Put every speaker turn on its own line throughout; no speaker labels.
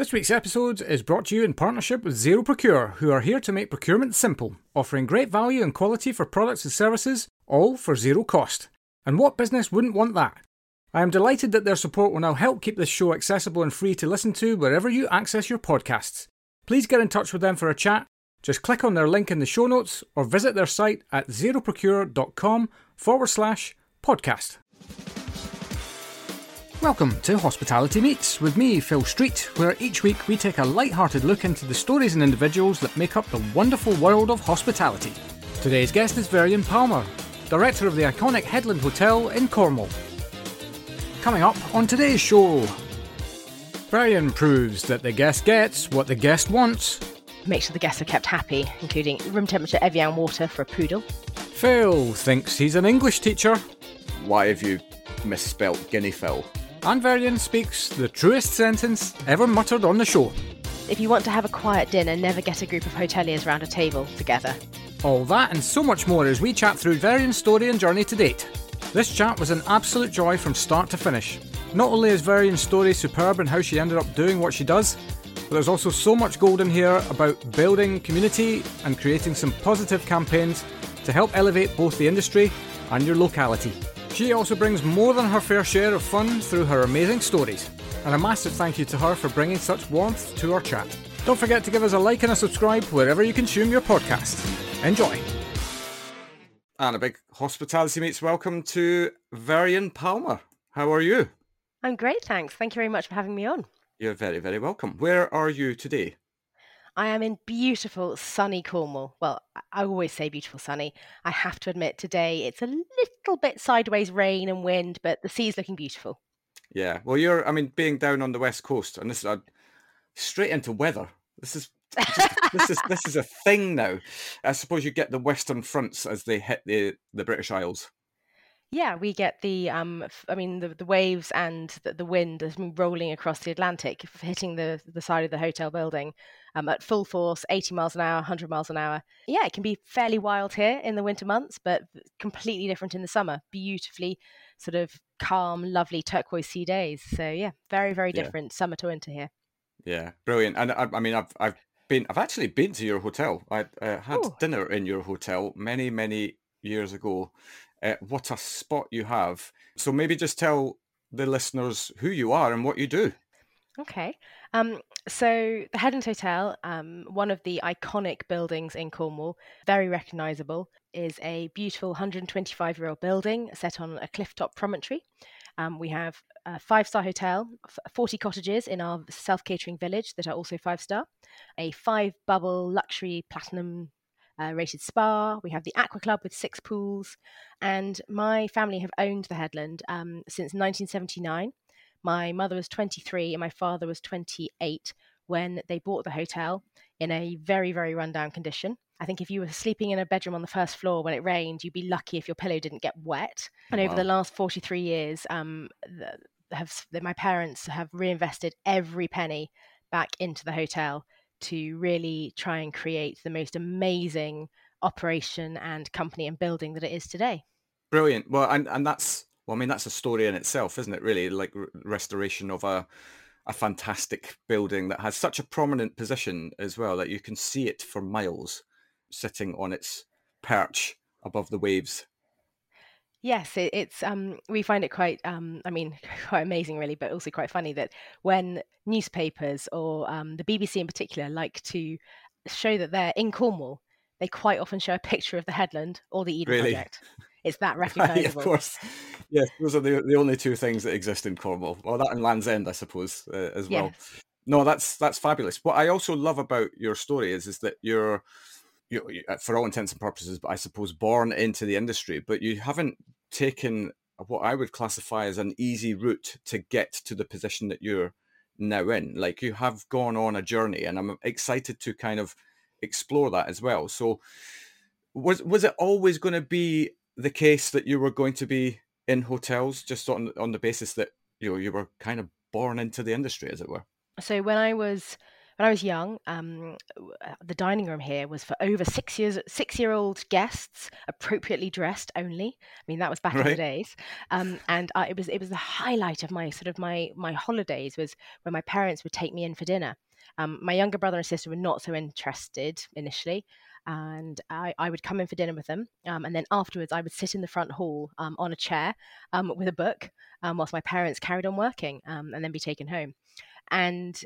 This week's episode is brought to you in partnership with Zero Procure, who are here to make procurement simple, offering great value and quality for products and services, all for zero cost. And what business wouldn't want that? I am delighted that their support will now help keep this show accessible and free to listen to wherever you access your podcasts. Please get in touch with them for a chat. Just click on their link in the show notes or visit their site at zeroprocure.com forward slash podcast. Welcome to Hospitality Meets with me, Phil Street, where each week we take a light-hearted look into the stories and individuals that make up the wonderful world of hospitality. Today's guest is Veryan Palmer, director of the iconic Headland Hotel in Cornwall. Coming up on today's show, Veryan proves that the guest gets what the guest wants.
Make sure the guests are kept happy, including room temperature Evian water for a poodle.
Phil thinks he's an English teacher.
Why have you misspelt guinea Phil?
And Veryan speaks the truest sentence ever muttered on the show.
If you want to have a quiet dinner, never get a group of hoteliers round a table together.
All that and so much more as we chat through Veryan's story and journey to date. This chat was an absolute joy from start to finish. Not only is Veryan's story superb and how she ended up doing what she does, but there's also so much gold in here about building community and creating some positive campaigns to help elevate both the industry and your locality. She also brings more than her fair share of fun through her amazing stories. And a massive thank you to her for bringing such warmth to our chat. Don't forget to give us a like and a subscribe wherever you consume your podcast. Enjoy. And a big hospitality meets welcome to Veryan Palmer. How are you?
I'm great, thanks. Thank you very much for having me on.
You're very, very welcome. Where are you today?
I am in beautiful sunny Cornwall. Well, I always say beautiful sunny. I have to admit today it's a little bit sideways rain and wind, but the sea's looking beautiful.
Yeah. Well, you're, I mean, being down on the west coast, and this is uh, straight into weather. This is just, this is this is a thing now. I suppose you get the western fronts as they hit the the British Isles.
Yeah, we get the um, I mean the, the waves and the, the wind has been rolling across the Atlantic, hitting the the side of the hotel building um, at full force, 80 miles an hour, 100 miles an hour. Yeah, it can be fairly wild here in the winter months, but completely different in the summer. Beautifully sort of calm, lovely turquoise sea days. So yeah, very very different yeah. summer to winter here.
Yeah, brilliant. And I, I mean, I've I've been I've actually been to your hotel. I uh, had Ooh. dinner in your hotel many many years ago uh, what a spot you have. So maybe just tell the listeners who you are and what you do.
Okay. Um, so the Headland Hotel, um, one of the iconic buildings in Cornwall, very recognisable, is a beautiful 125 year old building set on a clifftop promontory. Um, we have a five star hotel, 40 cottages in our self catering village that are also five star, a five bubble luxury platinum uh, rated spa. We have the Aqua Club with six pools. And my family have owned the Headland um, since 1979. My mother was 23 and my father was 28 when they bought the hotel in a very, very rundown condition. I think if you were sleeping in a bedroom on the first floor when it rained, you'd be lucky if your pillow didn't get wet. And wow. over the last 43 years, um, the, have, the, my parents have reinvested every penny back into the hotel to really try and create the most amazing operation and company and building that it is today.
Brilliant. Well, and and that's well, I mean, that's a story in itself, isn't it? Really, like restoration of a a fantastic building that has such a prominent position as well that you can see it for miles, sitting on its perch above the waves.
Yes, it, it's um, we find it quite um, I mean quite amazing really, but also quite funny that when newspapers or um, the BBC in particular like to show that they're in Cornwall, they quite often show a picture of the headland or the Eden really? Project. It's that recognizable.
of course. Yes, those are the, the only two things that exist in Cornwall. Well, that and Land's End, I suppose, uh, as well. Yes. No, that's that's fabulous. What I also love about your story is is that you're you, uh, for all intents and purposes, but I suppose born into the industry, but you haven't taken what I would classify as an easy route to get to the position that you're now in. Like you have gone on a journey, and I'm excited to kind of explore that as well. So, was was it always going to be the case that you were going to be in hotels, just on on the basis that you know you were kind of born into the industry, as it were?
So when I was when I was young, um, uh, the dining room here was for over six years, six-year-old guests, appropriately dressed only. I mean, that was back in the days, um, and uh, it was it was the highlight of my sort of my my holidays was when my parents would take me in for dinner. Um, my younger brother and sister were not so interested initially, and I, I would come in for dinner with them, um, and then afterwards I would sit in the front hall um, on a chair um, with a book um, whilst my parents carried on working, um, and then be taken home. And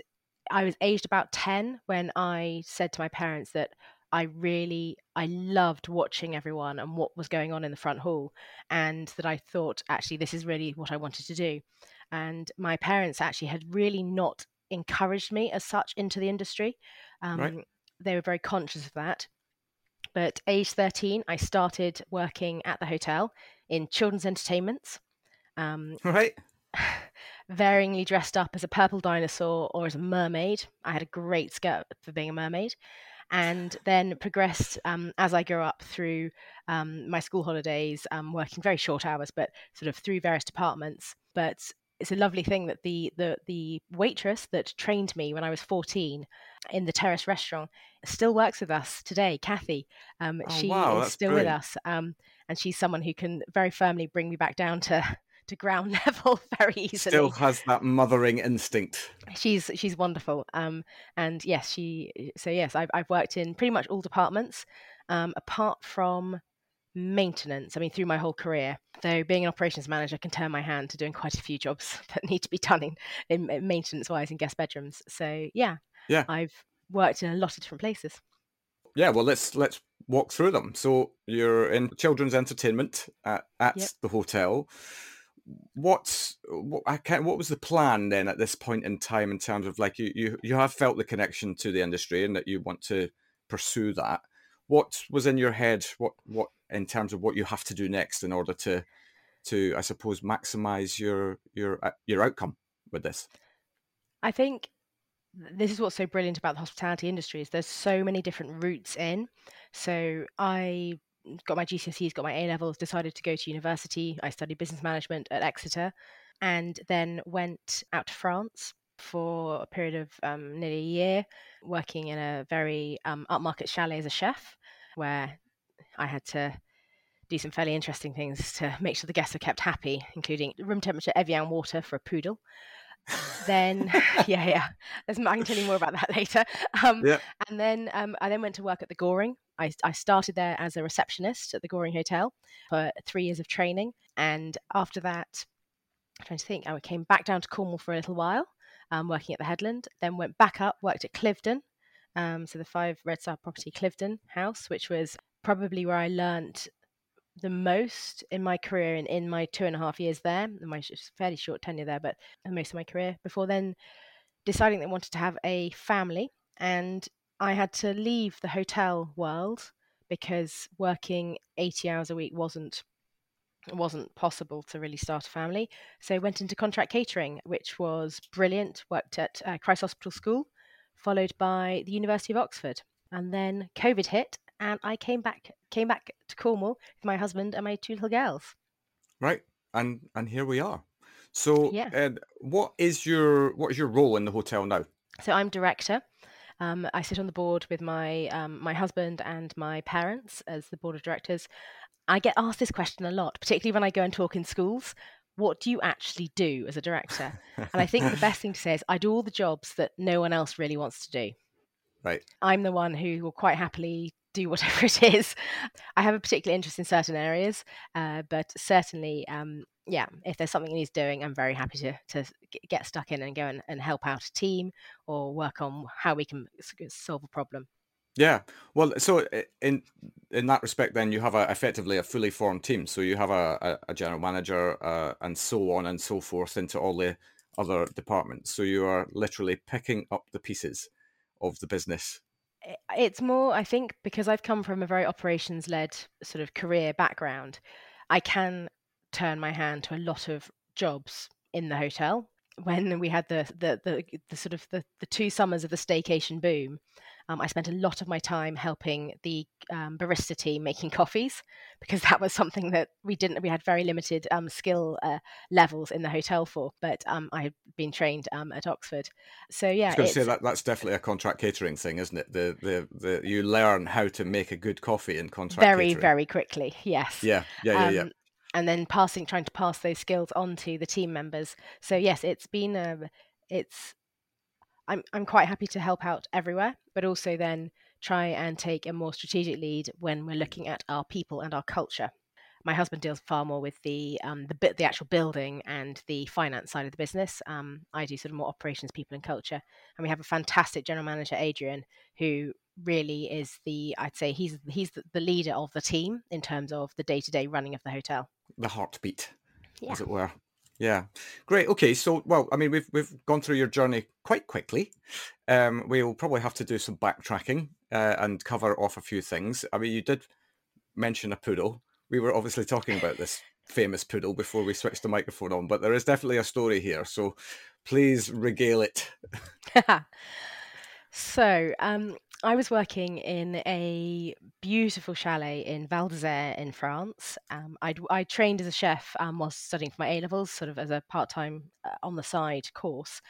I was aged about 10 when I said to my parents that I really I loved watching everyone and what was going on in the front hall and that I thought actually this is really what I wanted to do. And my parents actually had really not encouraged me as such into the industry. Um,
Right.
They were very conscious of that. But age 13, I started working at the hotel in children's entertainments. Um,
Right.
varyingly dressed up as a purple dinosaur or as a mermaid. I had a great skirt for being a mermaid. And then progressed um, as I grew up through um, my school holidays, um, working very short hours, but sort of through various departments. But it's a lovely thing that the, the the waitress that trained me when I was 14 in the terrace restaurant still works with us today, Kathy. Um,
Oh,
she
wow,
is still with us, um, and she's someone who can very firmly bring me back down to to ground level very easily
Still has that mothering instinct.
she's she's wonderful um and yes she so yes i've, I've worked in pretty much all departments um apart from maintenance i mean through my whole career though being an operations manager can turn my hand to doing quite a few jobs that need to be done in, in, in maintenance wise in guest bedrooms so yeah
Yeah.
i've worked in a lot of different places
Yeah, well, let's let's walk through them. So you're in children's entertainment at, at
Yep.
the hotel. What's what, I can't, what was the plan then at this point in time in terms of like you, you you have felt the connection to the industry and that you want to pursue that. What was in your head? What what in terms of what you have to do next in order to to I suppose maximize your your uh, your outcome with this?
I think this is what's so brilliant about the hospitality industry is there's so many different routes in. So I got my GCSEs, got my A levels, decided to go to university. I studied business management at Exeter, and then went out to France for a period of um, nearly a year, working in a very um, upmarket chalet as a chef, where I had to do some fairly interesting things to make sure the guests were kept happy, including room temperature Evian water for a poodle. Then yeah yeah There's, i can tell you more about that later. Um,
Yeah.
and then um, i then went to work at the goring. I, I started there as a receptionist at the goring hotel for three years of training. And after that i'm trying to think i came back down to cornwall for a little while um, working at the headland then went back up worked at cliveden um, so the five red star property cliveden house which was probably where i learnt the most in my career and in my two and a half years there, my fairly short tenure there, but most of my career before then deciding that I wanted to have a family. And I had to leave the hotel world because working 80 hours a week wasn't wasn't possible to really start a family. So I went into contract catering, which was brilliant. Worked at uh, Christ Hospital School, followed by the University of Oxford, and then COVID hit, and I came back came back to Cornwall with my husband and my two little girls.
Right, and and here we are. So,
Yeah.
What is your what is your role in the hotel now?
So I'm director. Um, I sit on the board with my um, my husband and my parents as the board of directors. I get asked this question a lot, particularly when I go and talk in schools. What do you actually do as a director? And I think the best thing to say is I do all the jobs that no one else really wants to do.
Right.
I'm the one who will quite happily do whatever it is. I have a particular interest in certain areas, uh, but certainly, um, yeah, if there's something he's doing, I'm very happy to to get stuck in and go and, and help out a team or work on how we can solve a problem.
Yeah. Well, so in in that respect, then you have a, effectively a fully formed team. So you have a, a, a general manager uh, and so on and so forth into all the other departments. So you are literally picking up the pieces of the business.
It's more, I think, because I've come from a very operations led sort of career background, I can turn my hand to a lot of jobs in the hotel. When we had the the the, the sort of the, the two summers of the staycation boom, um, I spent a lot of my time helping the um, barista team making coffees because that was something that we didn't. We had very limited um, skill uh, levels in the hotel for, but um, I had been trained um, at Oxford. So yeah,
I was going to say that that's definitely a contract catering thing, isn't it? The, the the you learn how to make a good coffee in contract
very
catering.
very quickly. Yes.
Yeah, yeah, yeah, yeah.
Um, and then passing, trying to pass those skills on to the team members. So yes, it's been um, it's I'm I'm quite happy to help out everywhere, but also then try and take a more strategic lead when we're looking at our people and our culture. My husband deals far more with the um, the bit the actual building and the finance side of the business. Um, I do sort of more operations, people, and culture. And we have a fantastic general manager, Adrian, who really is the I'd say he's he's the, the leader of the team in terms of the day to day running of the hotel.
The heartbeat,
Yeah.
as it were. Yeah, great. Okay, so well, I mean, we've we've gone through your journey quite quickly. Um, we'll probably have to do some backtracking uh, and cover off a few things. I mean, you did mention a poodle. We were obviously talking about this famous poodle before we switched the microphone on, but there is definitely a story here. So please regale it.
so um, I was working in a beautiful chalet in Val d'Isère in France. Um, I'd, I trained as a chef um, whilst studying for my A levels, sort of as a part time uh, on the side course.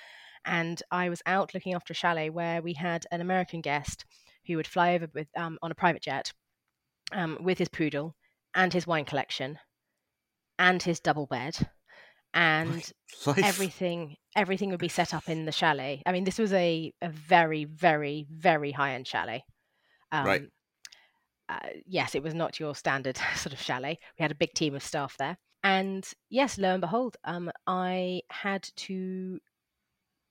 And I was out looking after a chalet where we had an American guest who would fly over with um, on a private jet um, with his poodle and his wine collection and his double bed and
Life.
everything everything would be set up in the chalet. I mean, this was a, a very, very, very high end chalet. Um,
Right.
Uh, yes, it was not your standard sort of chalet. We had a big team of staff there, and yes, lo and behold, um, I had to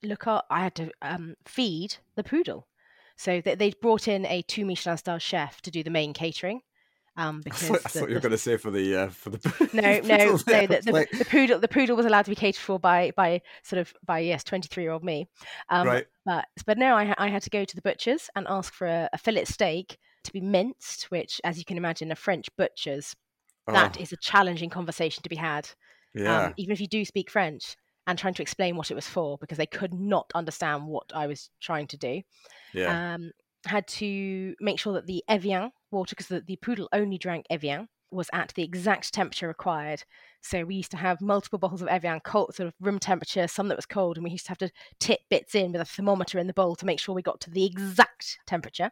look up. I had to um, feed the poodle. So they they brought in a two Michelin star chef to do the main catering. Um,
I
because
thought, I
the-
thought you were going to say for the uh, for the
no, no, no. The, the,
like,
the poodle, the poodle was allowed to be catered for by by sort of by yes, twenty three year old me. Um,
right.
But but no, I I had to go to the butcher's and ask for a, a fillet steak to be minced, which, as you can imagine, a French butcher's that
Oh,
is a challenging conversation to be had.
yeah.
Um, even if you do speak French, and trying to explain what it was for because they could not understand what I was trying to do
yeah.
um, had to make sure that the Evian water, because the, the poodle only drank Evian, was at the exact temperature required. So we used to have multiple bottles of Evian, cold, sort of room temperature, some that was cold, and we used to have to tip bits in with a thermometer in the bowl to make sure we got to the exact temperature.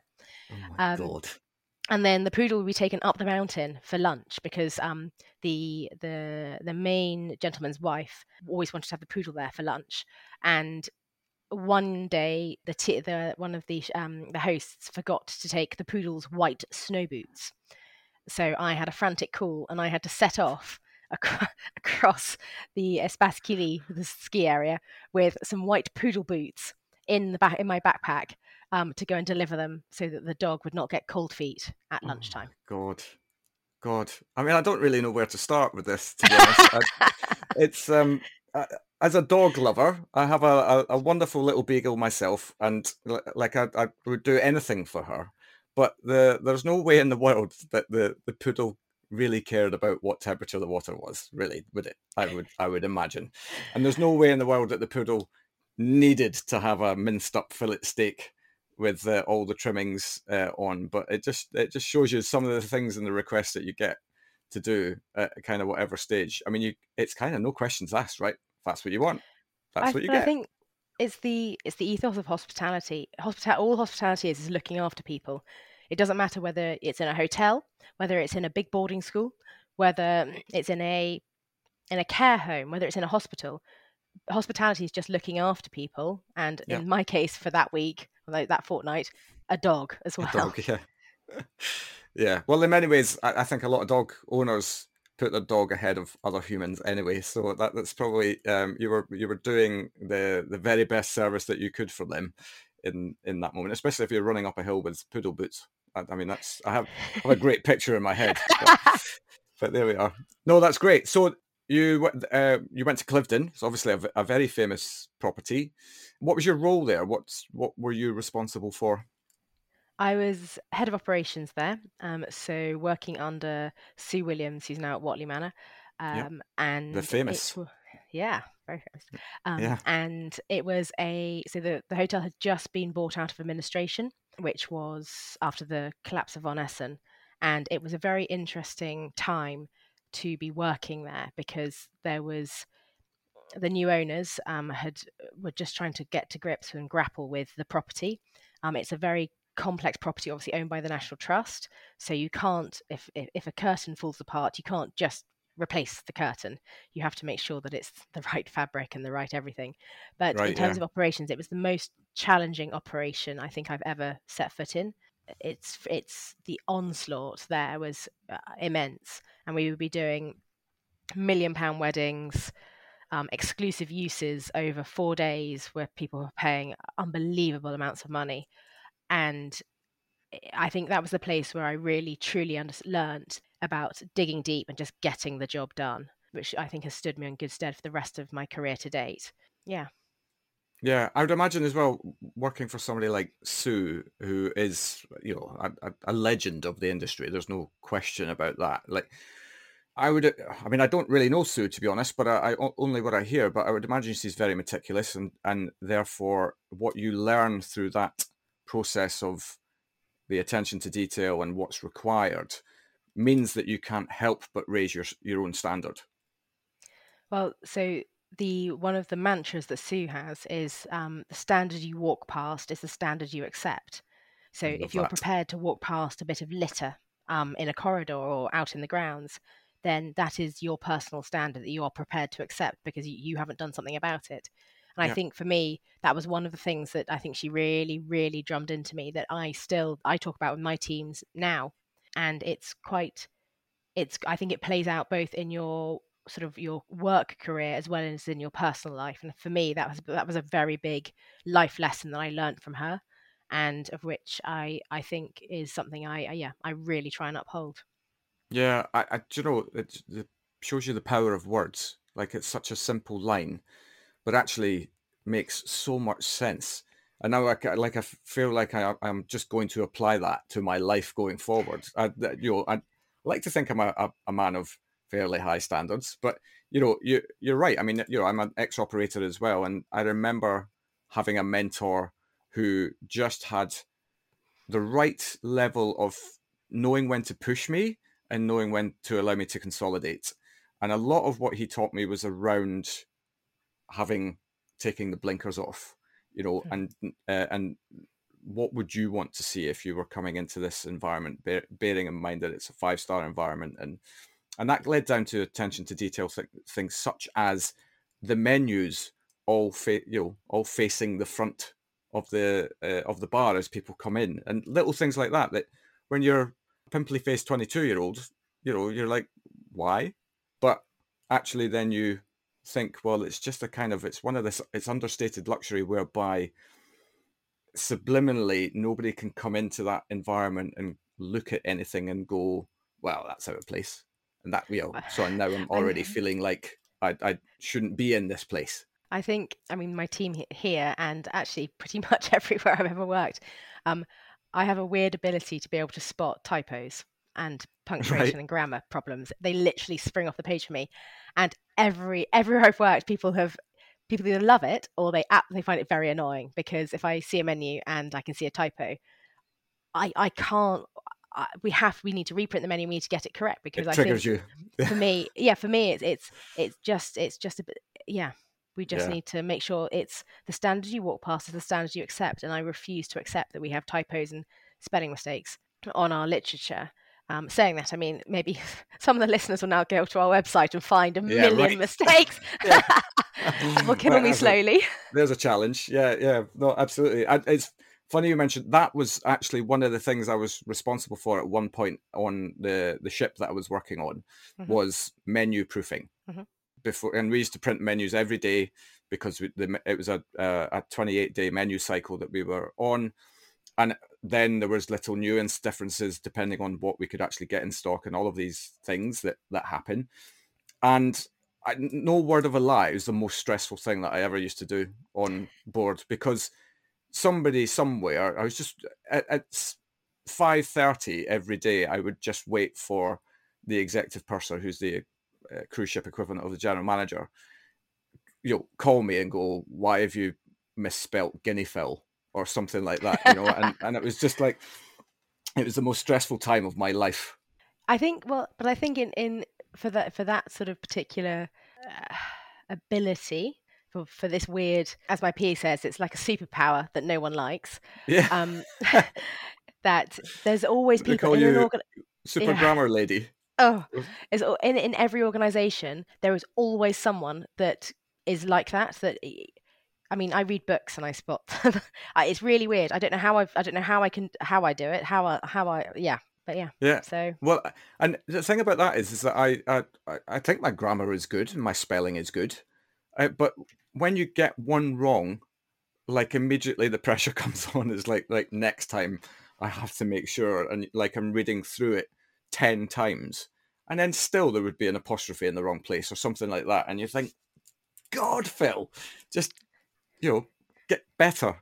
oh my
um,
god.
And then the poodle would be taken up the mountain for lunch because um, the the the main gentleman's wife always wanted to have the poodle there for lunch. And one day, the t- the one of the um, the hosts forgot to take the poodle's white snow boots. So I had a frantic call, and I had to set off acro- across the Espace Killy, the ski area, with some white poodle boots in the back in my backpack um, to go and deliver them, so that the dog would not get cold feet at
Oh
lunchtime.
my God. God. I mean, I don't really know where to start with this, to be honest. I- it's um uh, as a dog lover, I have a, a, a wonderful little beagle myself, and li- like I, I would do anything for her. But the there's no way in the world that the the poodle really cared about what temperature the water was. Really, would it? I would I would imagine. And there's no way in the world that the poodle needed to have a minced up fillet steak with uh, all the trimmings uh, on. But it just it just shows you some of the things in the requests that you get to do at kind of whatever stage. I mean, you it's kind of no questions asked, right? That's what you want. That's
I,
what you
get. I think it's the it's the ethos of hospitality. Hospital all hospitality is is looking after people. It doesn't matter whether it's in a hotel, whether it's in a big boarding school, whether it's in a in a care home, whether it's in a hospital. Hospitality is just looking after people, and
Yeah.
in my case, for that week, like that fortnight, a dog as well.
A dog, yeah. yeah. Well, in many ways, I, I think a lot of dog owners put their dog ahead of other humans anyway. So that, that's probably um, you were you were doing the the very best service that you could for them in in that moment, especially if you're running up a hill with poodle boots. I, I mean, that's I have, I have a great picture in my head. But, but there we are. No, that's great. So you went- uh, you went to Cliveden. It's obviously a very famous property. What was your role there? What's what were you responsible for?
I was head of operations there, um, so working under Sue Williams, who's now at Whatley Manor, um, and the
famous.
wa- yeah, very famous. Um,
Yeah.
And it was a so the the hotel had just been bought out of administration, which was after the collapse of Von Essen. And it was a very interesting time to be working there because there was the new owners um, had were just trying to get to grips and grapple with the property. Um, it's a very complex property, obviously owned by the National Trust, so you can't if, if if a curtain falls apart, you can't just replace the curtain. You have to make sure that it's the right fabric and the right everything. But right, in terms yeah. of operations, it was the most challenging operation I think I've ever set foot in. It's it's the onslaught there was uh, immense, and we would be doing million pound weddings, um, exclusive uses over four days where people were paying unbelievable amounts of money. And eh, I think that was the place where I really truly under- learned about digging deep and just getting the job done, which I think has stood me in good stead for the rest of my career to date. Yeah.
Yeah, I would imagine as well working for somebody like Sue, who is you know a, a legend of the industry. There's no question about that. Like I would, eh, I mean, I don't really know Sue to be honest, but I, I, only what I hear. But I would imagine she's very meticulous, and and therefore what you learn through that process of the attention to detail and what's required means that you can't help but raise your your own standard.
Well, so the one of the mantras that Sue has is um, the standard you walk past is the standard you accept. So if you're that. prepared to walk past a bit of litter um, in a corridor or out in the grounds, then that is your personal standard that you are prepared to accept because you, you haven't done something about it. And yeah. I think for me, that was one of the things that I think she really, really drummed into me that I still I talk about with my teams now. And it's quite it's I think it plays out both in your sort of your work career as well as in your personal life. And for me, that was that was a very big life lesson that I learned from her, and of which I I think is something I, I yeah I really try and uphold.
Yeah, I, I you know it, it shows you the power of words. Like it's such a simple line, but actually makes so much sense. And now, I, like, I feel like I, am just going to apply that to my life going forward. I, you know, I like to think I'm a, a, man of fairly high standards, but you know, you you're right. I mean, you know, I'm an ex-operator as well, and I remember having a mentor who just had the right level of knowing when to push me and knowing when to allow me to consolidate. And a lot of what he taught me was around having taking the blinkers off, you know, mm-hmm. and uh, and what would you want to see if you were coming into this environment, bear, bearing in mind that it's a five star environment, and and that led down to attention to detail th- things such as the menus all fa- you know all facing the front of the uh, of the bar as people come in, and little things like that. That when you're pimply faced twenty two year old, you know, you're like, why? But actually, then you think, well, it's just a kind of it's one of this it's understated luxury whereby subliminally nobody can come into that environment and look at anything and go, well, that's out of place. And that you know, so now I'm already feeling like I, I shouldn't be in this place.
I think, I mean, my team here and actually pretty much everywhere I've ever worked, um, I have a weird ability to be able to spot typos and punctuation right. and grammar problems. They literally spring off the page for me. And every everywhere I've worked, people have people either love it or they they find it very annoying because if I see a menu and I can see a typo, I I can't. I, we have we need to reprint the menu. We need to get it correct because
it
I
triggers
think
you.
for me, yeah, for me, it's it's it's just it's just a bit yeah. We just yeah. need to make sure it's the standard you walk past is the standard you accept, and I refuse to accept that we have typos and spelling mistakes on our literature um, saying that, I mean, maybe some of the listeners will now go to our website and find a yeah, million right. mistakes. will kill me slowly.
A, there's a challenge. Yeah, yeah, no, absolutely. I, it's funny you mentioned that was actually one of the things I was responsible for at one point on the the ship that I was working on mm-hmm. was menu proofing. Mm-hmm. Before, and we used to print menus every day because we, the, it was a a 28 day menu cycle that we were on and then there was little nuance differences depending on what we could actually get in stock and all of these things that that happen. And I, no word of a lie it was the most stressful thing that i ever used to do on board because somebody somewhere i was just at, at 5.30 every day i would just wait for the executive purser who's the uh, cruise ship equivalent of the general manager you know call me and go why have you misspelt guinea fill or something like that, you know. and and it was just like it was the most stressful time of my life.
I think well, but I think in in for that for that sort of particular uh, ability for for this weird, as my PA says, it's like a superpower that no one likes.
Yeah.
Um, that there's always
They
people
call
in an
you
organ.
super
yeah.
grammar lady.
Oh, it's in in every organization there is always someone that is like that. That I mean, I read books and I spot. I- it's really weird. I don't know how I I don't know how I can how I do it. How I how I yeah. But yeah.
Yeah.
So
Well, and the thing about that is, is that I, I, I- I think my grammar is good and my spelling is good, uh, but when you get one wrong, like immediately the pressure comes on. Is like, like next time I have to make sure, and like I'm reading through it ten times, and then still there would be an apostrophe in the wrong place or something like that, and you think, God, Phil, just you know, get better.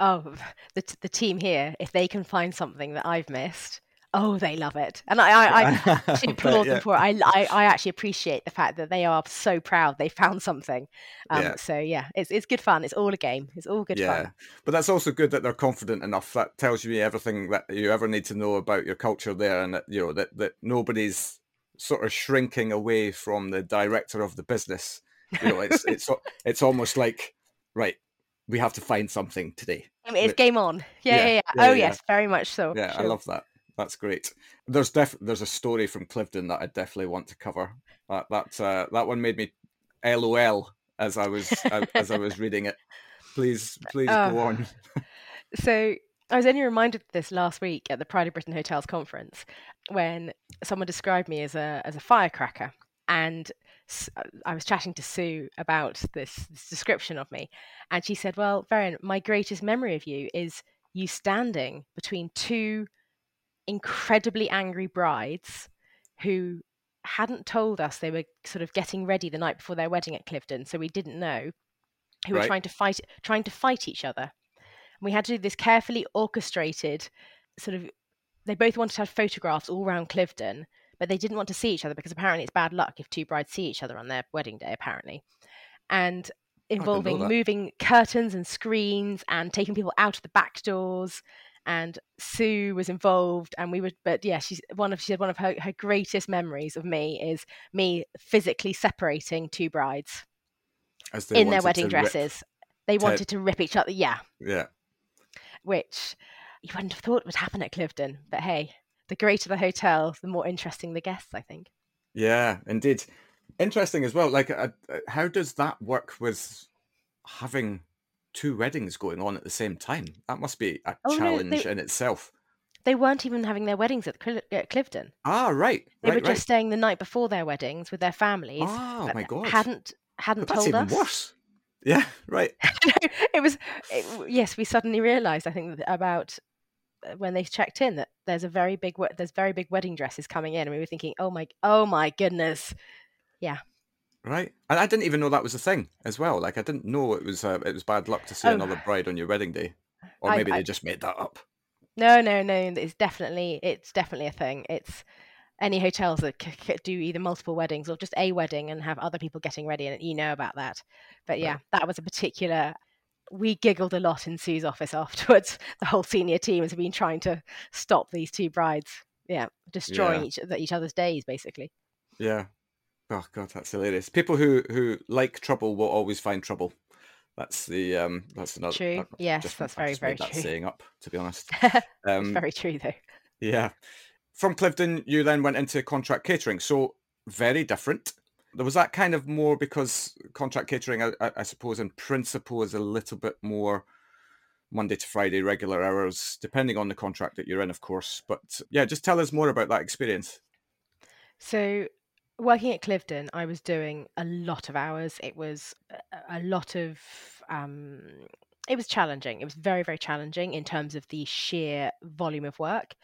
oh, the t- the team here, if they can find something that I've missed, oh, they love it. And I I, I applaud
yeah.
them for it. I, I I actually appreciate the fact that they are so proud they found something. Um,
Yeah.
So yeah, it's it's good fun. It's all a game. It's all good
yeah,
fun.
but that's also good that they're confident enough. That tells you everything that you ever need to know about your culture there, and that you know that that nobody's sort of shrinking away from the director of the business. You know, it's it's it's almost like right, we have to find something today.
I mean, it's game on. Yeah,
Yeah,
yeah, yeah. oh yes, very much so.
Yeah, I love that. That's great. There's def there's a story from Cliveden that I definitely want to cover. That that uh, that one made me LOL as I was as, as I was reading it. Please, please
Oh.
go on.
So I was only reminded of this last week at the Pride of Britain Hotels conference when someone described me as a as a firecracker, and uh, I was chatting to Sue about this, this description of me, and she said, "Well, Veryan, my greatest memory of you is you standing between two incredibly angry brides who." Hadn't told us they were sort of getting ready the night before their wedding at Cliveden, so we didn't know. Who were trying to fight, trying to fight each other, and we had to do this carefully orchestrated sort of they both wanted to have photographs all around Cliveden, but they didn't want to see each other because apparently it's bad luck if two brides see each other on their wedding day, apparently. And involving moving curtains and screens and taking people out of the back doors. And Sue was involved, and we would. But yeah, she's one of she said one of her, her greatest memories of me is me physically separating two brides
As they
in their wedding
to rip-
dresses. They
Ted-
wanted to rip each other. Yeah,
Yeah.
which you wouldn't have thought would happen at Cliveden. But hey, the greater the hotel, the more interesting the guests, I think.
Yeah, indeed. Interesting as well. Like, uh, uh, how does that work with having two weddings going on at the same time? That must be a
Oh, no,
challenge
they-
in itself.
They weren't even having their weddings at, Cl- at Cliveden.
Ah, right.
They
right,
were just
right.
staying the night before their weddings with their families.
Oh my god.
Hadn't hadn't
But that's
told
even
us.
worse. Yeah, right.
it was it, yes. We suddenly realised. I think about when they checked in that there's a very big there's very big wedding dresses coming in, and we were thinking, oh my oh my goodness. Yeah.
Right. And I didn't even know that was a thing as well. Like I didn't know it was uh, it was bad luck to see
Oh.
another bride on your wedding day. Or maybe
I-
they just made that up.
No, no, no. It's definitely it's definitely a thing. It's any hotels that c- c- do either multiple weddings or just a wedding and have other people getting ready, and you know about that. But yeah, that was a particular. We giggled a lot in Sue's office afterwards. The whole senior team has been trying to stop these two brides. Yeah, destroying
Yeah.
each each other's days, basically.
Yeah. Oh god, that's hilarious. People who who like trouble will always find trouble. That's the um that's another
True.
that-
Yes,
just-
that's
I
very very
that
true.
saying up, to be honest.
It's
Um
very true though.
Yeah. From Cliveden, you then went into contract catering. So very different. Was that kind of more because contract catering, I, I, suppose, in principle, is a little bit more Monday to Friday, regular hours, depending on the contract that you're in, of course. But yeah, just tell us more about that experience.
So, working at Cliveden, I was doing a lot of hours. It was a lot of. Um, it was challenging. It was very, very challenging in terms of the sheer volume of work.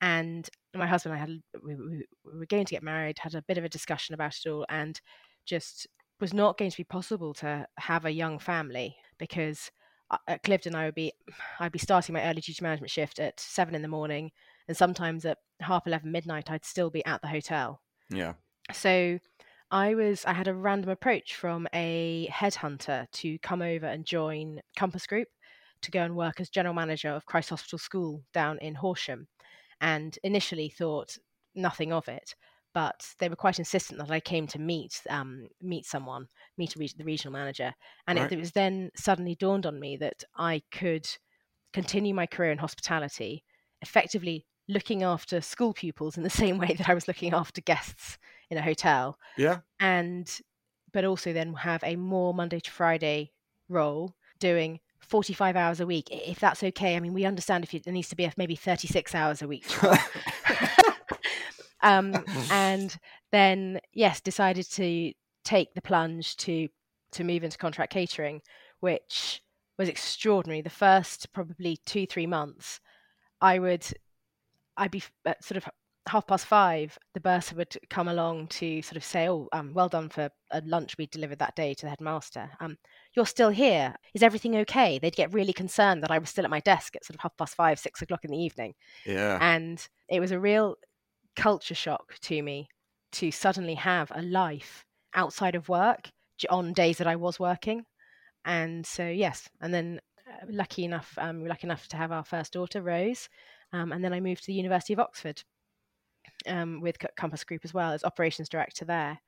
And my husband and I had we, we, we were going to get married, had a bit of a discussion about it all, and just was not going to be possible to have a young family because uh, at Cliveden I would be I'd be starting my early duty management shift at seven in the morning, and sometimes at half eleven midnight I'd still be at the hotel.
Yeah.
So I was I had a random approach from a headhunter to come over and join Compass Group to go and work as general manager of Christ Hospital School down in Horsham, and initially thought nothing of it. But they were quite insistent that I came to meet um, meet someone, meet re- the regional manager, and right. it, it was then suddenly dawned on me that I could continue my career in hospitality, effectively looking after school pupils in the same way that I was looking after guests in a hotel.
Yeah.
And but also then have a more Monday to Friday role doing 45 hours a week if that's okay i mean we understand if it needs to be maybe 36 hours a week um, and then yes decided to take the plunge to to move into contract catering which was extraordinary. The first probably two three months i would i'd be uh, sort of half past five, the bursar would come along to sort of say, "Oh, um, well done for a lunch we delivered that day to the headmaster. Um, you're still here. Is everything okay?" They'd get really concerned that I was still at my desk at sort of half past five, six o'clock in the evening.
Yeah,
and it was a real culture shock to me to suddenly have a life outside of work on days that I was working. And so yes, and then uh, lucky enough, um, we were lucky enough to have our first daughter, Rose. Um, and then I moved to the University of Oxford um, with Compass Group as well as operations director there.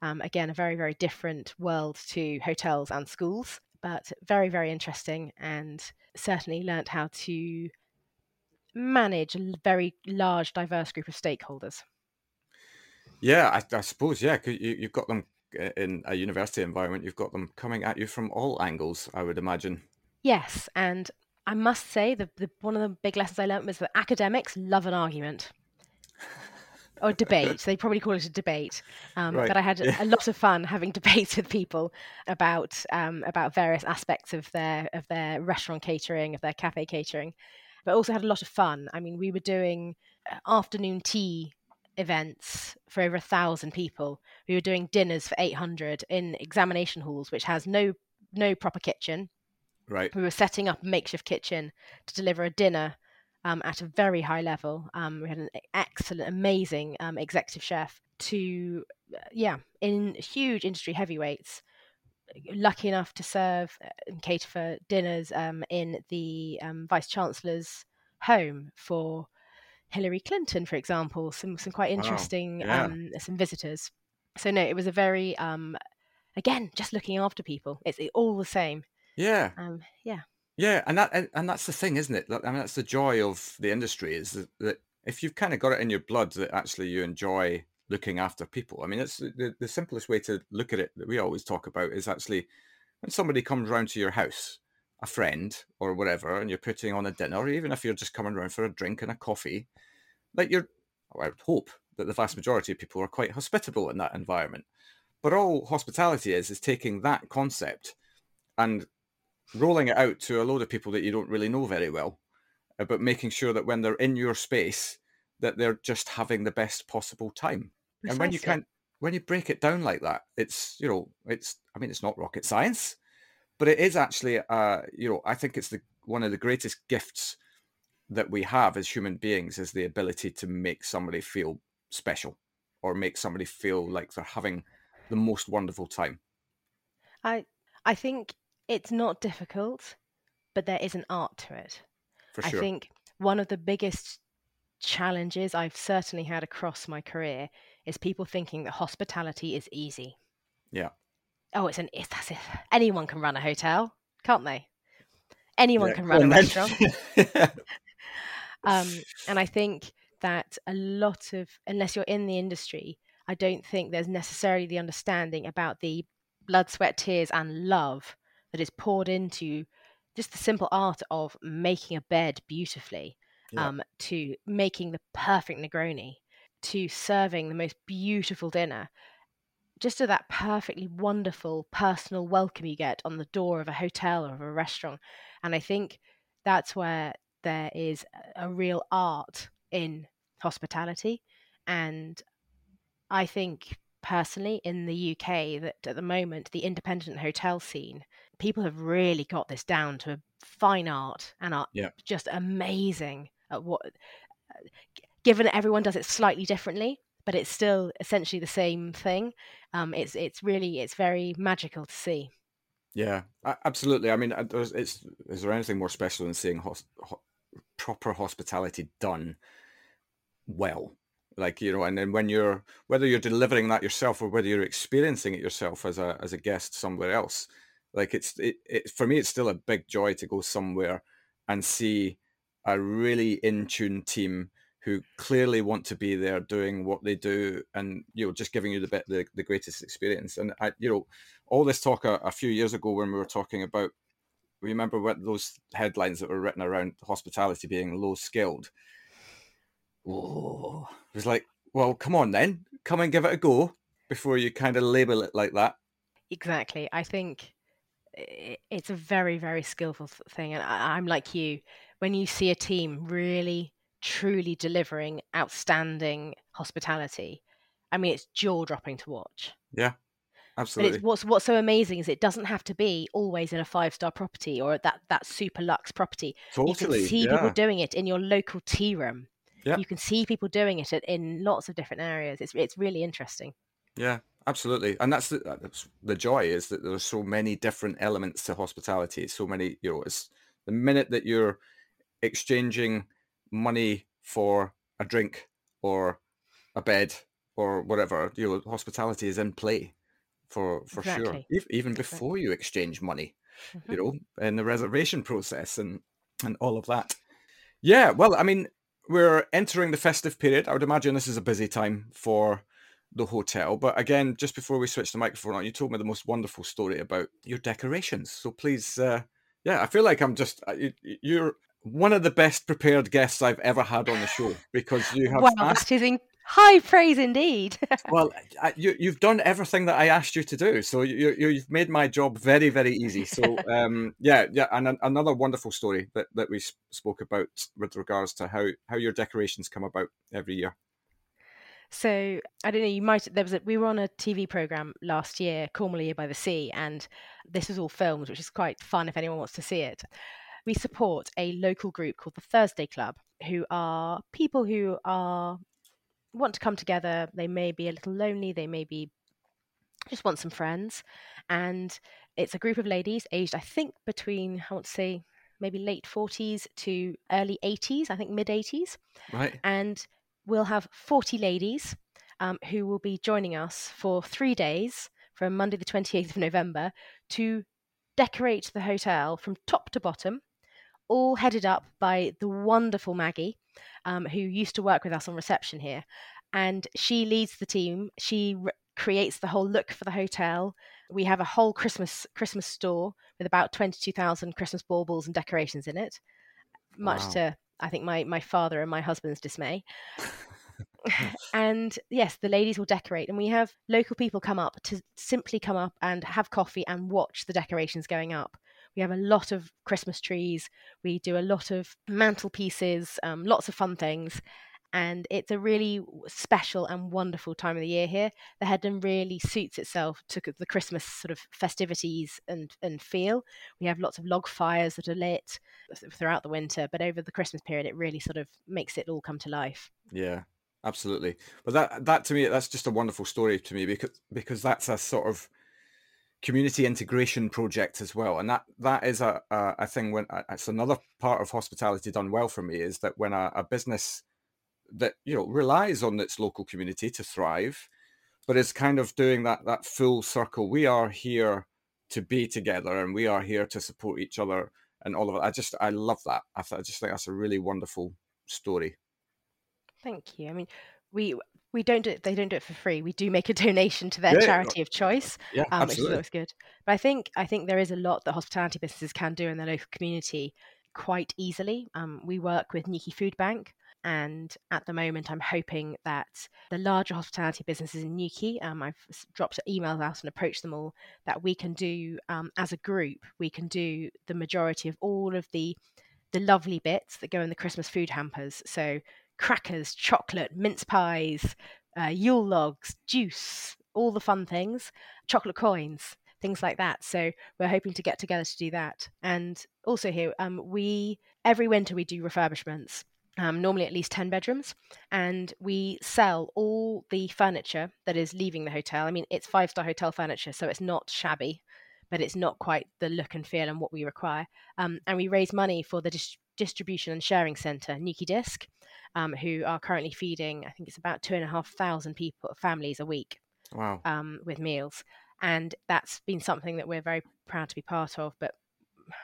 Um, again, a very, very different world to hotels and schools, but very, very interesting and certainly learnt how to manage a very large, diverse group of stakeholders.
Yeah, I, I suppose, yeah, you, you've got them uh, in a university environment, you've got them coming at you from all angles, I would imagine.
Yes, and I must say the, the one of the big lessons I learned was that academics love an argument or debate. they probably call it a debate. Um, right. But I had yeah. a lot of fun having debates with people about um, about various aspects of their of their restaurant catering, of their cafe catering. But also had a lot of fun. I mean, we were doing uh, afternoon tea events for over a thousand people. We were doing dinners for eight hundred in examination halls, which has no no proper kitchen.
Right.
We were setting up a makeshift kitchen to deliver a dinner um, at a very high level. Um, we had an excellent, amazing um, executive chef to, uh, yeah, in huge industry heavyweights. Lucky enough to serve uh, and cater for dinners um, in the um, vice chancellor's home for Hillary Clinton, for example. Some some quite interesting wow. yeah. some visitors. So no, it was a very again just looking after people. It's all the same.
Yeah.
yeah.
Yeah, and that and, and that's the thing, isn't it? I mean, that's the joy of the industry is that, that if you've kind of got it in your blood that actually you enjoy looking after people. I mean, it's the, the simplest way to look at it that we always talk about is actually when somebody comes round to your house, a friend or whatever, and you're putting on a dinner, or even if you're just coming around for a drink and a coffee, like you're, well, I would hope that the vast majority of people are quite hospitable in that environment. But all hospitality is is taking that concept and rolling it out to a load of people that you don't really know very well, uh, but making sure that when they're in your space, that they're just having the best possible time. Precisely. And when you can when you break it down like that, it's you know, it's I mean, it's not rocket science, but it is actually uh, you know, I think it's the one of the greatest gifts that we have as human beings is the ability to make somebody feel special or make somebody feel like they're having the most wonderful time.
I I think it's not difficult, but there is an art to it.
For sure.
I think one of the biggest challenges I've certainly had across my career is people thinking that hospitality is easy.
Yeah.
Oh, it's an it's that's it. Anyone can run a hotel, can't they? Anyone yeah. can run a restaurant. um, and I think that a lot of unless you're in the industry, I don't think there's necessarily the understanding about the blood, sweat, tears, and love that is poured into just the simple art of making a bed beautifully, yeah. um, to making the perfect Negroni, to serving the most beautiful dinner, just to that perfectly wonderful personal welcome you get on the door of a hotel or of a restaurant. And I think that's where there is a real art in hospitality. And I think personally in the UK that at the moment the independent hotel scene people have really got this down to a fine art and are
yeah.
just amazing at what given that everyone does it slightly differently but it's still essentially the same thing um, it's it's really it's very magical to see
Yeah, absolutely. I mean, uh, it's is there anything more special than seeing hos- ho- proper hospitality done well? Like you know, and then when you're whether you're delivering that yourself or whether you're experiencing it yourself as a as a guest somewhere else, like it's it, it for me, it's still a big joy to go somewhere and see a really in tune team who clearly want to be there doing what they do and you know just giving you the bit the, the greatest experience. And I, you know all this talk a, a few years ago when we were talking about remember what those headlines that were written around hospitality being low skilled oh it was like well come on then come and give it a go before you kind of label it like that
exactly i think eh, it's a very very skillful thing and i'm like you when you see a team really truly delivering outstanding hospitality. I mean, it's jaw dropping to watch.
Yeah, absolutely.
what's what's so amazing is it doesn't have to be always in a five star property or that that super luxe property.
Totally,
you can see
yeah.
people doing it in your local tea room. You can see people doing it in lots of different areas. It's it's really interesting.
Yeah, absolutely, and that's the that's the joy is that there are so many different elements to hospitality. So many, you know, it's the minute that you're exchanging money for a drink or a bed or whatever, you know, hospitality is in play for for
exactly.
sure. Even before exactly. you exchange money, mm-hmm. you know, in the reservation process and and all of that. Yeah, well, I mean, we're entering the festive period. I would imagine this is a busy time for the hotel. But again, just before we switch the microphone on, you told me the most wonderful story about your decorations. So please, uh, yeah, I feel like I'm just uh, you're one of the best prepared guests I've ever had on the show because you have.
Wow, asked... that is in high praise indeed.
well, I, you, you've done everything that I asked you to do, so you, you, have made my job very, very easy. So, um, yeah, yeah, and an, another wonderful story that, that we spoke about with regards to how how your decorations come about every year.
So I don't know. You might there was a, we were on a TV program last year, Cornwall by the Sea, and this was all filmed, which is quite fun if anyone wants to see it we support a local group called the Thursday Club, who are people who are want to come together. They may be a little lonely. They may be just want some friends, and it's a group of ladies aged, I think, between I want to say maybe late forties to early eighties. I think mid eighties.
Right.
And we'll have forty ladies um, who will be joining us for three days from Monday the 28th of November to decorate the hotel from top to bottom all headed up by the wonderful Maggie, um, who used to work with us on reception here. And she leads the team. She re- creates the whole look for the hotel. We have a whole Christmas Christmas store with about twenty two thousand Christmas baubles and decorations in it. Much wow. to I think my my father and my husband's dismay. and yes, the ladies will decorate, and we have local people come up to simply come up and have coffee and watch the decorations going up. We have a lot of Christmas trees. We do a lot of mantelpieces, um, lots of fun things. And it's a really special and wonderful time of the year here. The Headland really suits itself to the Christmas sort of festivities and, and feel. We have lots of log fires that are lit throughout the winter, but over the Christmas period, it really sort of makes it all come to life.
Yeah, absolutely. But that that to me, that's just a wonderful story to me because because that's a sort of community integration project as well and that that is a, a, a thing when uh, it's another part of hospitality done well for me is that when a, a business that you know relies on its local community to thrive but is kind of doing that that full circle we are here to be together and we are here to support each other and all of it. I just i love that. I, th- I just think that's a really wonderful story.
Thank you. I mean we we don't do it, they don't do it for free. We do make a donation to their yeah, charity of choice,
yeah, um,
which is always good. But I think I think there is a lot that hospitality businesses can do in their local community quite easily. Um, we work with Newquay Food Bank, and at the moment, I'm hoping that the larger hospitality businesses in Newquay, um, I've dropped emails out and approached them all, that we can do um, as a group, we can do the majority of all of the the lovely bits that go in the Christmas food hampers. So crackers, chocolate, mince pies, uh, Yule logs, juice, all the fun things, chocolate coins, things like that. So we're hoping to get together to do that. And also here, um, we every winter we do refurbishments. Um, normally at least 10 bedrooms, and we sell all the furniture that is leaving the hotel. I mean, it's five star hotel furniture, so it's not shabby, but it's not quite the look and feel and what we require. Um, and we raise money for the dis- distribution and sharing centre, Newquay Disc, um, who are currently feeding, I think it's about two and a half thousand people, families a week.
Wow.
Um, with meals. And that's been something that we're very proud to be part of. But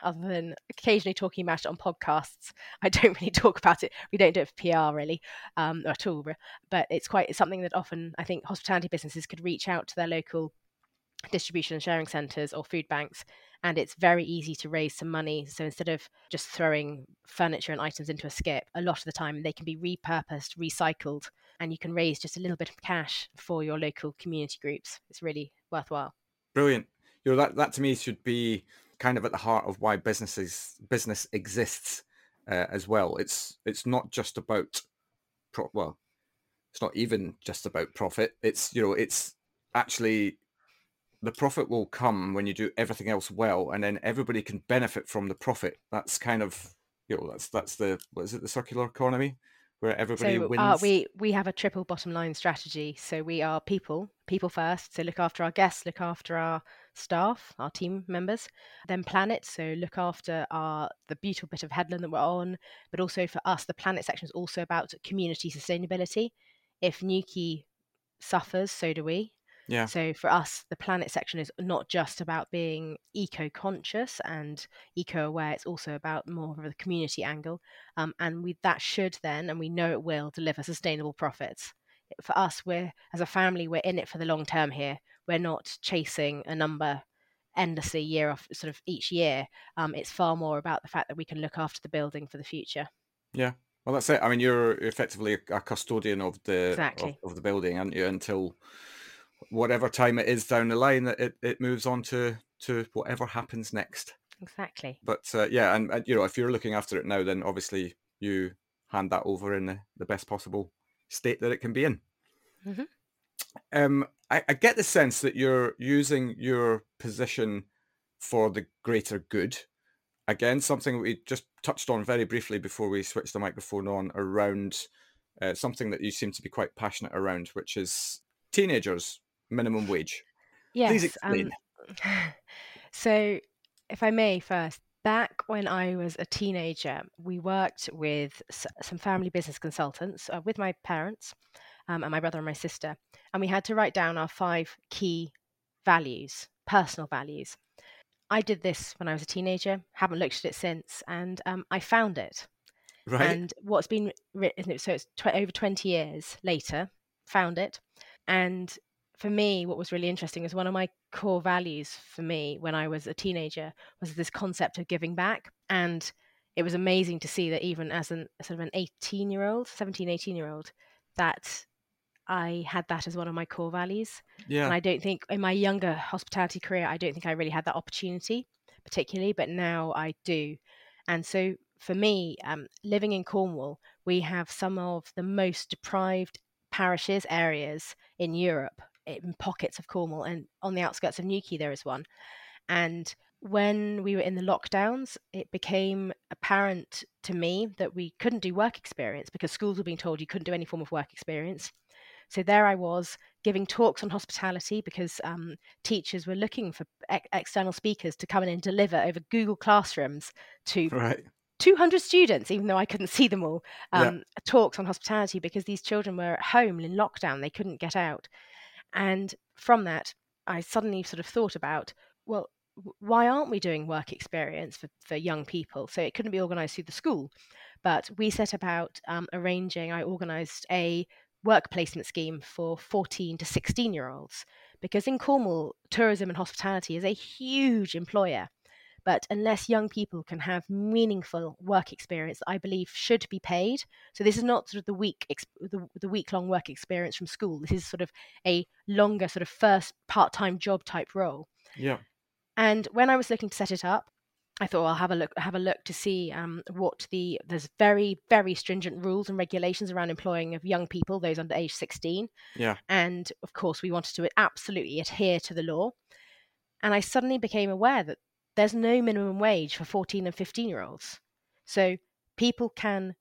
other than occasionally talking about it on podcasts. I don't really talk about it. We don't do it for PR really um, at all. But it's quite it's something that often I think hospitality businesses could reach out to their local distribution and sharing centres or food banks and it's very easy to raise some money so instead of just throwing furniture and items into a skip a lot of the time they can be repurposed recycled and you can raise just a little bit of cash for your local community groups it's really worthwhile
brilliant you know that that to me should be kind of at the heart of why businesses business exists uh, as well. It's it's not just about pro- well, it's not even just about profit. It's you know it's actually the profit will come when you do everything else well, and then everybody can benefit from the profit. That's kind of you know that's that's the what is it the circular economy where everybody
so,
wins.
Uh, we we have a triple bottom line strategy. So we are people, people first. So look after our guests, look after our staff, our team members. Then planet. So look after our the beautiful bit of headland that we're on, but also for us, the planet section is also about community sustainability. If Newquay suffers, so do we.
Yeah.
So for us, the planet section is not just about being eco-conscious and eco-aware; it's also about more of a community angle. Um, and we that should then, and we know it will, deliver sustainable profits. For us, we're as a family, we're in it for the long term here. We're not chasing a number endlessly year off sort of each year. Um, it's far more about the fact that we can look after the building for the future.
Yeah. Well, that's it. I mean, you're effectively a custodian of the
exactly.
of, of the building, aren't you? Until whatever time it is down the line that it, it moves on to to whatever happens next.
Exactly.
But uh, yeah and, and, you know if you're looking after it now then obviously you hand that over in the, the best possible state that it can be in.
Mm-hmm.
um I, I get the sense that you're using your position for the greater good. Again something we just touched on very briefly before we switched the microphone on around uh, something that you seem to be quite passionate around which is teenagers minimum wage.
Yes.
Please explain.
Um, so, if I may first, back when I was a teenager, we worked with s- some family business consultants uh, with my parents um, and my brother and my sister, and we had to write down our five key values, personal values. I did this when I was a teenager, haven't looked at it since, and um, I found it.
Right.
And what's been written, so it's tw- over 20 years later, found it. And for me, what was really interesting is one of my core values for me when I was a teenager was this concept of giving back. And it was amazing to see that even as an sort of an 18 year old, 17, 18 year old, that I had that as one of my core values.
Yeah.
And I don't think in my younger hospitality career, I don't think I really had that opportunity particularly, but now I do. And so for me, um, living in Cornwall, we have some of the most deprived parishes, areas in Europe in pockets of Cornwall, and on the outskirts of Newquay there is one. And when we were in the lockdowns, it became apparent to me that we couldn't do work experience because schools were being told you couldn't do any form of work experience. So there I was giving talks on hospitality because um, teachers were looking for ex- external speakers to come in and deliver over Google Classrooms to
right.
200 students, even though I couldn't see them all, um,
yeah.
talks on hospitality because these children were at home in lockdown. They couldn't get out. And from that, I suddenly sort of thought about, well, why aren't we doing work experience for, for young people? So it couldn't be organised through the school. But we set about um, arranging, I organised a work placement scheme for 14 to 16 year olds because in Cornwall, tourism and hospitality is a huge employer. But unless young people can have meaningful work experience, I believe should be paid. So this is not sort of the week the, the week long work experience from school. This is sort of a longer sort of first part time job type role.
Yeah.
And when I was looking to set it up, I thought I'll have a look have a look to see um, what the there's very very stringent rules and regulations around employing of young people, those under age 16.
Yeah.
And of course, we wanted to absolutely adhere to the law. And I suddenly became aware that there's no minimum wage for 14 and 15 year olds. So people can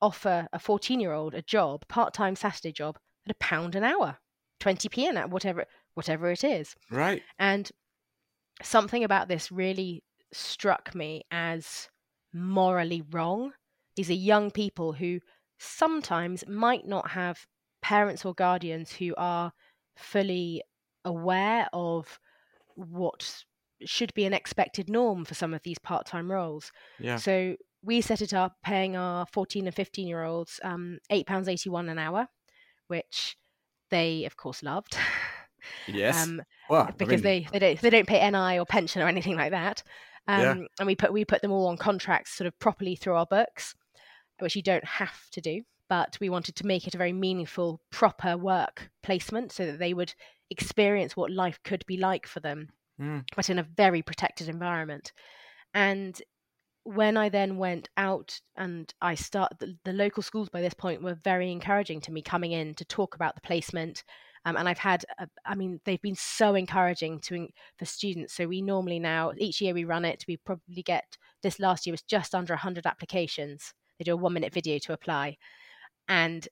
offer a 14 year old a job, part time Saturday job, at a pound an hour, 20p an hour, whatever, whatever it is.
Right.
And something about this really struck me as morally wrong. These are young people who sometimes might not have parents or guardians who are fully aware of what should be an expected norm for some of these part-time roles.
Yeah.
So we set it up paying our 14 and 15 year olds um, £8.81 an hour, which they of course loved.
Yes. Um, well,
because I mean... they, they don't they don't pay NI or pension or anything like that. Um, yeah. and we put we put them all on contracts sort of properly through our books, which you don't have to do. But we wanted to make it a very meaningful, proper work placement so that they would experience what life could be like for them, mm. but in a very protected environment. And when I then went out and I start the, the, local schools by this point were very encouraging to me coming in to talk about the placement. Um, and I've had, a, I mean, they've been so encouraging to for students. So we normally now each year we run it. We probably get this last year was just under 100 applications. They do a one minute video to apply, and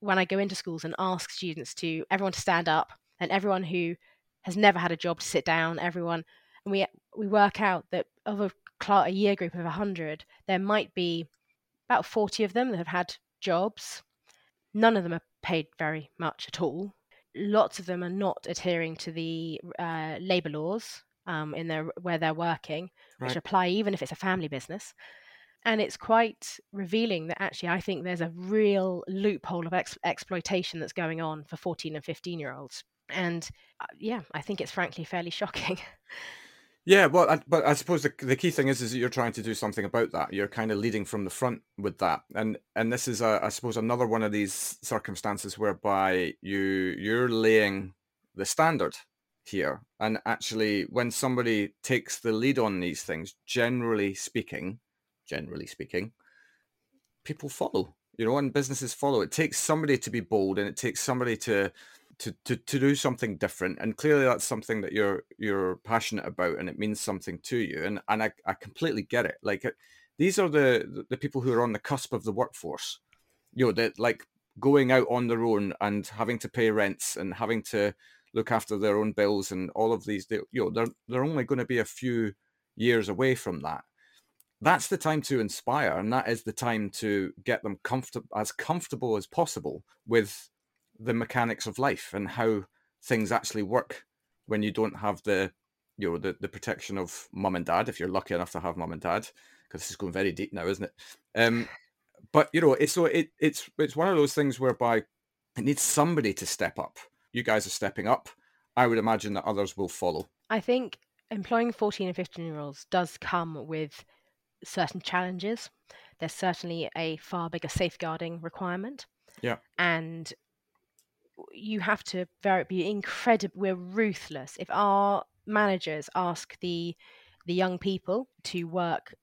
when I go into schools and ask students to everyone to stand up and everyone who has never had a job to sit down, everyone, and we we work out that of a, a year group of 100, there might be about 40 of them that have had jobs. None of them are paid very much at all. Lots of them are not adhering to the uh, labour laws um, in their where they're working, which right. apply even if it's a family business and it's quite revealing that actually I think there's a real loophole of ex- exploitation that's going on for 14 and 15 year olds. And uh, yeah, I think it's frankly fairly shocking.
Yeah, well, I, but I suppose the, the key thing is is that you're trying to do something about that. You're kind of leading from the front with that, and and this is a, I suppose another one of these circumstances whereby you you're laying the standard here, and actually when somebody takes the lead on these things, generally speaking, generally speaking, people follow. You know, and businesses follow. It takes somebody to be bold, and it takes somebody to to to to do something different. And clearly, that's something that you're you're passionate about, and it means something to you. And and I I completely get it. Like uh, these are the the people who are on the cusp of the workforce. You know, that like going out on their own and having to pay rents and having to look after their own bills and all of these. They, you know, they're they're only going to be a few years away from that that's the time to inspire and that is the time to get them comfortable as comfortable as possible with the mechanics of life and how things actually work when you don't have the you know the, the protection of mum and dad if you're lucky enough to have mum and dad because this is going very deep now isn't it um but you know it's so it, it's it's one of those things whereby it needs somebody to step up you guys are stepping up i would imagine that others will follow
i think employing 14 and 15 year olds does come with certain challenges. There's certainly a far bigger safeguarding requirement.
Yeah.
And you have to very be incredible. We're ruthless. If our managers ask the the young people to work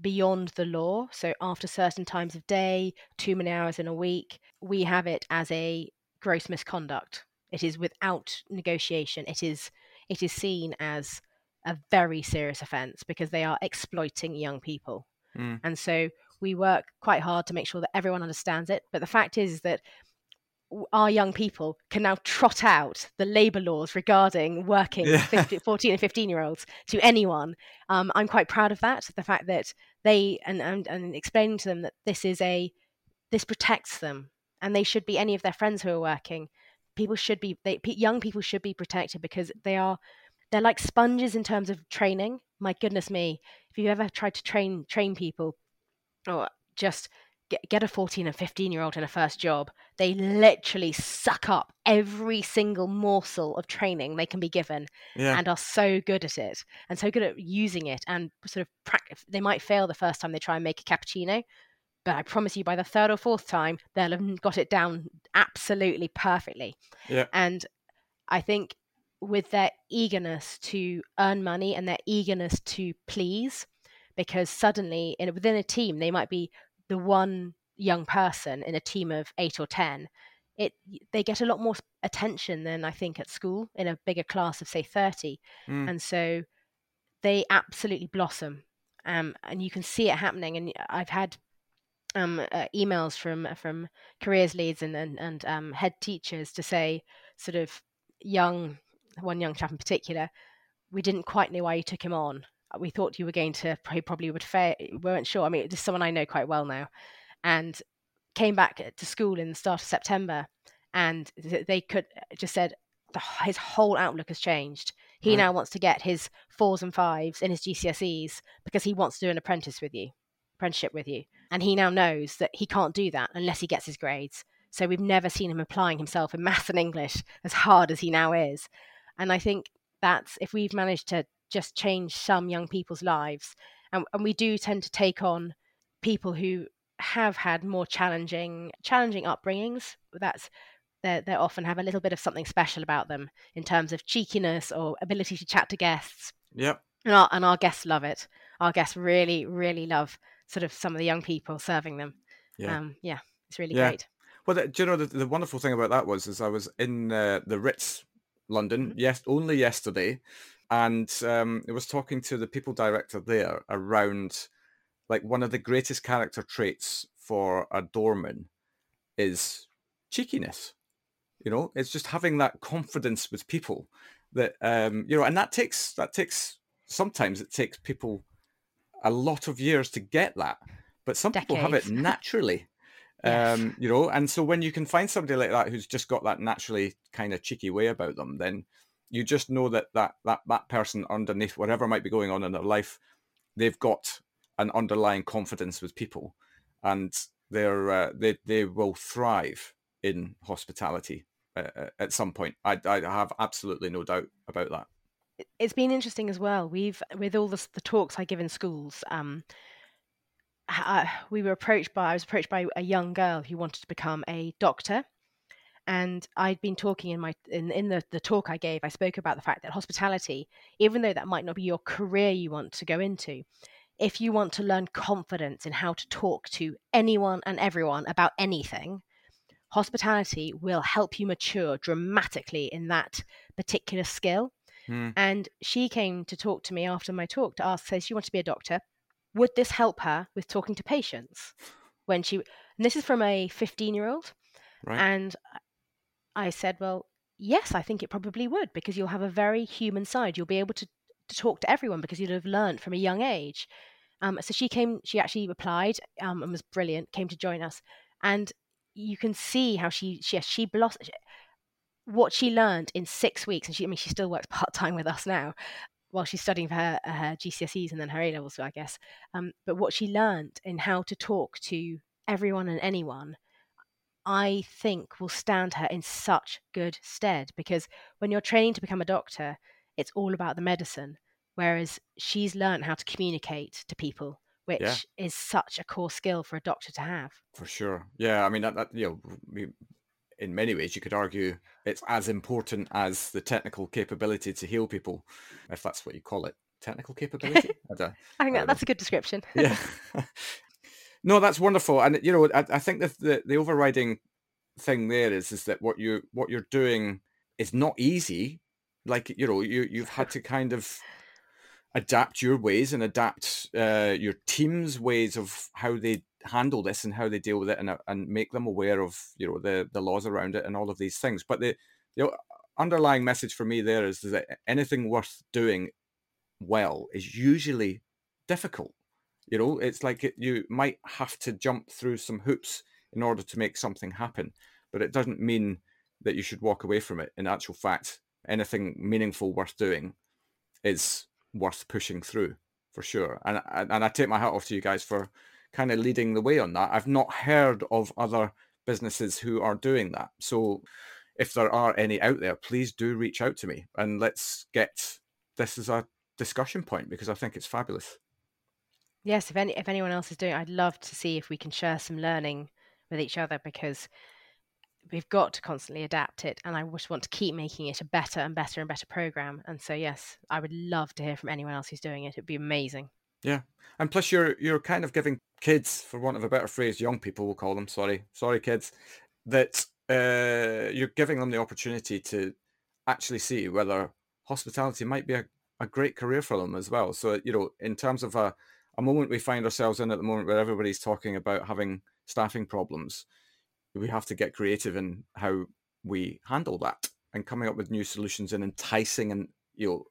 beyond the law, so after certain times of day, too many hours in a week, we have it as a gross misconduct. It is without negotiation. It is it is seen as a very serious offence because they are exploiting young people. Mm. And so we work quite hard to make sure that everyone understands it. But the fact is that our young people can now trot out the labour laws regarding working yeah. 50, 14 and 15 year olds to anyone. Um, I'm quite proud of that. The fact that they, and, and, and explaining to them that this is a, this protects them and they should be any of their friends who are working. People should be, they, young people should be protected because they are they're like sponges in terms of training. My goodness me, if you ever tried to train train people, or just get, get a 14 and 15 year old in a first job, they literally suck up every single morsel of training they can be given yeah. and are so good at it and so good at using it and sort of practice. They might fail the first time they try and make a cappuccino, but I promise you by the third or fourth time, they'll have got it down absolutely perfectly.
Yeah.
And I think with their eagerness to earn money and their eagerness to please because suddenly in, within a team they might be the one young person in a team of 8 or 10 it they get a lot more attention than i think at school in a bigger class of say 30 mm. and so they absolutely blossom um, and you can see it happening and i've had um, uh, emails from from careers leads and and, and um, head teachers to say sort of young one young chap in particular, we didn't quite know why you took him on. Uh, we thought you were going to probably would fail. Weren't sure. I mean, it's someone I know quite well now, and came back uh, to school in the start of September, and they could uh, just said the, his whole outlook has changed. He right. now wants to get his fours and fives in his GCSEs because he wants to do an apprentice with you, apprenticeship with you, and he now knows that he can't do that unless he gets his grades. So we've never seen him applying himself in maths and English as hard as he now is. And I think that's if we've managed to just change some young people's lives, and, and we do tend to take on people who have had more challenging challenging upbringings. That's they they often have a little bit of something special about them in terms of cheekiness or ability to chat to guests.
Yep.
And our, and our guests love it. Our guests really, really love sort of some of the young people serving them. Yeah. Um, yeah, it's really yeah. great.
Well, the, do you know the, the wonderful thing about that was is I was in uh, the Ritz, London, mm-hmm. yes, only yesterday, and um, I was talking to the people director there around like one of the greatest character traits for a doorman is cheekiness. You know, it's just having that confidence with people that um, you know, and that takes that takes sometimes it takes people a lot of years to get that, but some Decades. people have it naturally. Yes. Um, you know, and so when you can find somebody like that who's just got that naturally kind of cheeky way about them, then you just know that that that that person underneath whatever might be going on in their life, they've got an underlying confidence with people, and they're uh, they they will thrive in hospitality uh, uh at some point. I I have absolutely no doubt about that.
It's been interesting as well. We've with all the, the talks I give in schools. Um, uh, we were approached by I was approached by a young girl who wanted to become a doctor and I'd been talking in my in, in the, the talk I gave, I spoke about the fact that hospitality, even though that might not be your career you want to go into, if you want to learn confidence in how to talk to anyone and everyone about anything, hospitality will help you mature dramatically in that particular skill. Hmm. And she came to talk to me after my talk to ask, says she wants to be a doctor would this help her with talking to patients when she and this is from a 15 year old right. and i said well yes i think it probably would because you'll have a very human side. You'll be able to, to talk to everyone because you'd have learned from a young age. Um, so she came she actually applied um, and was brilliant came to join us. And you can see how she she she blossomed what she learned in six weeks. And she i mean she still works part-time with us now while she's studying for her, her GCSEs and then her A levels, I guess. Um, but what she learned in how to talk to everyone and anyone, I think will stand her in such good stead because when you're training to become a doctor, it's all about the medicine, whereas she's learned how to communicate to people. Which yeah. is such a core skill for a doctor to have.
For sure, yeah. I mean, that, that you know, in many ways, you could argue it's as important as the technical capability to heal people, if that's what you call it. Technical capability?
I, I think I that's a good description.
yeah. no, that's wonderful, and you know, I, I think the, the the overriding thing there is is that what you what you're doing is not easy. Like you know, you you've had to kind of adapt your ways and adapt uh, your team's ways of how they handle this and how they deal with it and, uh, and make them aware of you know the the laws around it and all of these things but the the underlying message for me there is, is that anything worth doing well is usually difficult you know it's like it, you might have to jump through some hoops in order to make something happen but it doesn't mean that you should walk away from it in actual fact anything meaningful worth doing is worth pushing through for sure and and I take my hat off to you guys for kind of leading the way on that. I've not heard of other businesses who are doing that. So if there are any out there, please do reach out to me and let's get this as a discussion point because I think it's fabulous.
Yes, if any if anyone else is doing, it, I'd love to see if we can share some learning with each other because we've got to constantly adapt it and I just want to keep making it a better and better and better program. And so yes, I would love to hear from anyone else who's doing it. It'd be amazing.
Yeah, and plus you're you're kind of giving kids, for want of a better phrase, young people we'll call them. Sorry, sorry, kids, that uh, you're giving them the opportunity to actually see whether hospitality might be a, a great career for them as well. So you know, in terms of a a moment we find ourselves in at the moment where everybody's talking about having staffing problems, we have to get creative in how we handle that and coming up with new solutions and enticing and you know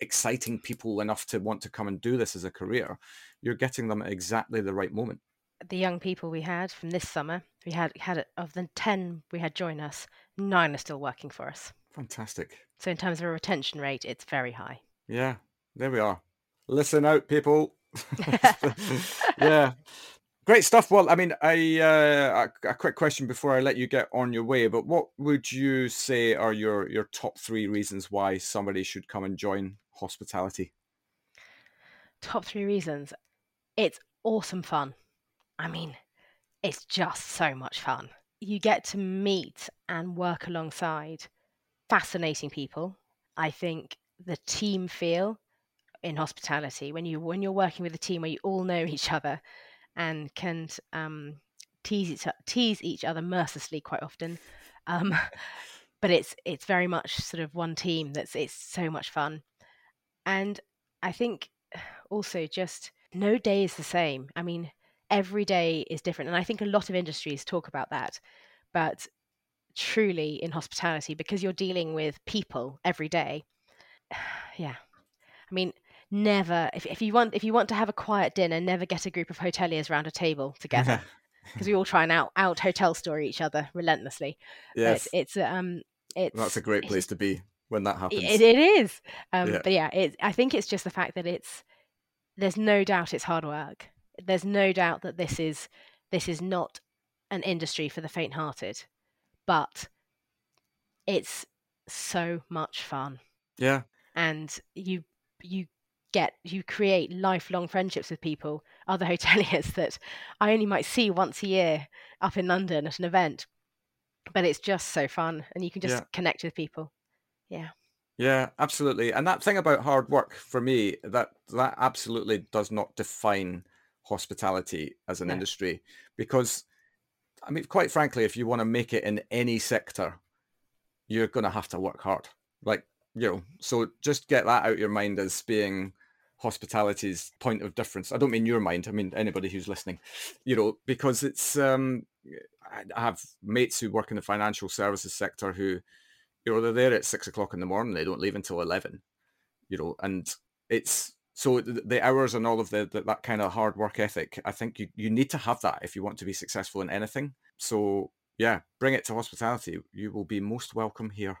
exciting people enough to want to come and do this as a career, you're getting them at exactly the right moment.
The young people we had from this summer, we had had of the ten we had join us, nine are still working for us.
Fantastic.
So in terms of a retention rate, it's very high.
Yeah, there we are. Listen out, people. yeah. Great stuff. Well, I mean, uh, a, a quick question before I let you get on your way. But what would you say are your your top three reasons why somebody should come and join hospitality?
Top three reasons. It's awesome fun. I mean, it's just so much fun. You get to meet and work alongside fascinating people. I think the team feel in hospitality when you when you're working with a team where you all know each other and can um, tease each, tease each other mercilessly quite often. Um, but it's it's very much sort of one team that's it's so much fun, and I think also just no day is the same. I mean, every day is different, and I think a lot of industries talk about that, but truly in hospitality because you're dealing with people every day. Yeah, I mean, never if, if you want if you want to have a quiet dinner never get a group of hoteliers around a table together. Because we all try and out out hotel story each other relentlessly.
Yes.
but it's um it's
that's a great place to be when that happens.
it, it is. Um yeah. but yeah it, i think it's just the fact that it's there's no doubt it's hard work. There's no doubt that this is this is not an industry for the faint hearted but it's so much fun.
Yeah.
And you you get you create lifelong friendships with people, other hoteliers that I only might see once a year up in London at an event. But it's just so fun and you can just yeah. connect with people. Yeah.
Yeah, absolutely. And that thing about hard work for me, that that absolutely does not define hospitality as an no. industry because I mean quite frankly if you want to make it in any sector, you're going to have to work hard. Like, you know, so just get that out of your mind as being hospitality's point of difference. I don't mean your mind. I mean anybody who's listening. You know, because it's um, I have mates who work in the financial services sector who, you know, they're there at six o'clock in the morning. They don't leave until eleven. You know, and it's so the hours and all of the, the, that kind of hard work ethic. I think you you need to have that if you want to be successful in anything. So yeah, bring it to hospitality. You will be most welcome here.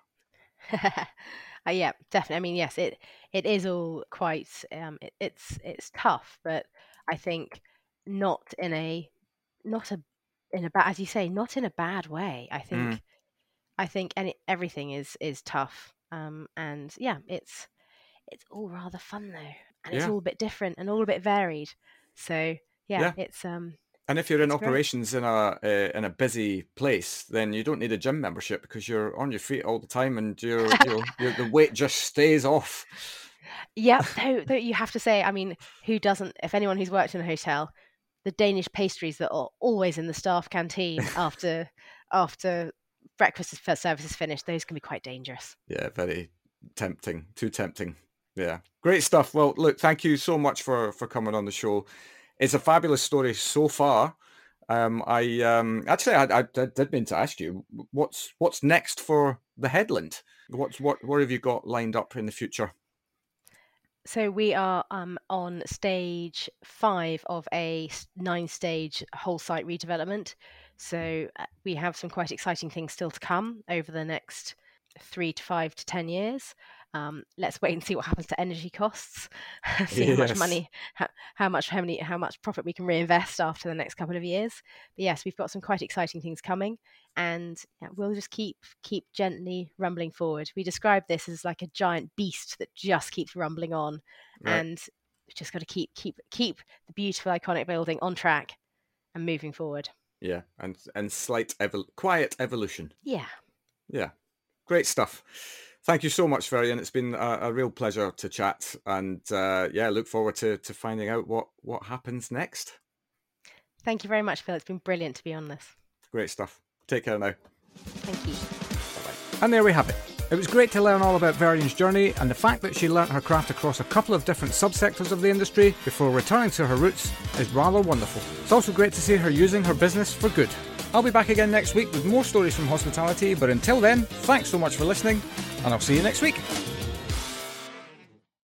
Uh, yeah, definitely. I mean, yes, it it is all quite um, it, it's it's tough, but I think not in a not a in a bad as you say, not in a bad way. I think mm. I think any everything is is tough, um, and yeah, it's it's all rather fun though, and yeah. it's all a bit different and all a bit varied. So yeah, yeah. it's um
and if you're in operations great. in a uh, in a busy place, then you don't need a gym membership because you're on your feet all the time, and your the weight just stays off.
Yeah, though, though you have to say, I mean, who doesn't? If anyone who's worked in a hotel, the Danish pastries that are always in the staff canteen after after breakfast service is finished, those can be quite dangerous.
Yeah, very tempting. Too tempting. Yeah, great stuff. Well, look, thank you so much for for coming on the show it's a fabulous story so far. Um, I um, actually I, I, did mean to ask you what's what's next for the Headland. What's what what have you got lined up in the future?
So we are um, on stage five of a nine-stage whole site redevelopment. So uh, we have some quite exciting things still to come over the next three to five to ten years. Um, let's wait and see what happens to energy costs. see yes. how much money, how, how, much, how many, how much profit we can reinvest after the next couple of years. But yes, we've got some quite exciting things coming, and we'll just keep keep gently rumbling forward. We describe this as like a giant beast that just keeps rumbling on, right. and we've just got to keep keep keep the beautiful iconic building on track and moving forward.
Yeah, and and slight evol- quiet evolution.
Yeah.
Yeah. Great stuff. Thank you so much, Veryan. It's been a, a real pleasure to chat, and uh, yeah, look forward to to finding out what what happens next.
Thank you very much, Phil. It's been brilliant to be on this.
Great stuff. Take care now.
Thank you.
And there we have it. It was great to learn all about Veryan's journey and the fact that she learnt her craft across a couple of different subsectors of the industry before returning to her roots is rather wonderful. It's also great to see her using her business for good. I'll be back again next week with more stories from hospitality, but until then, thanks so much for listening, and I'll see you next week.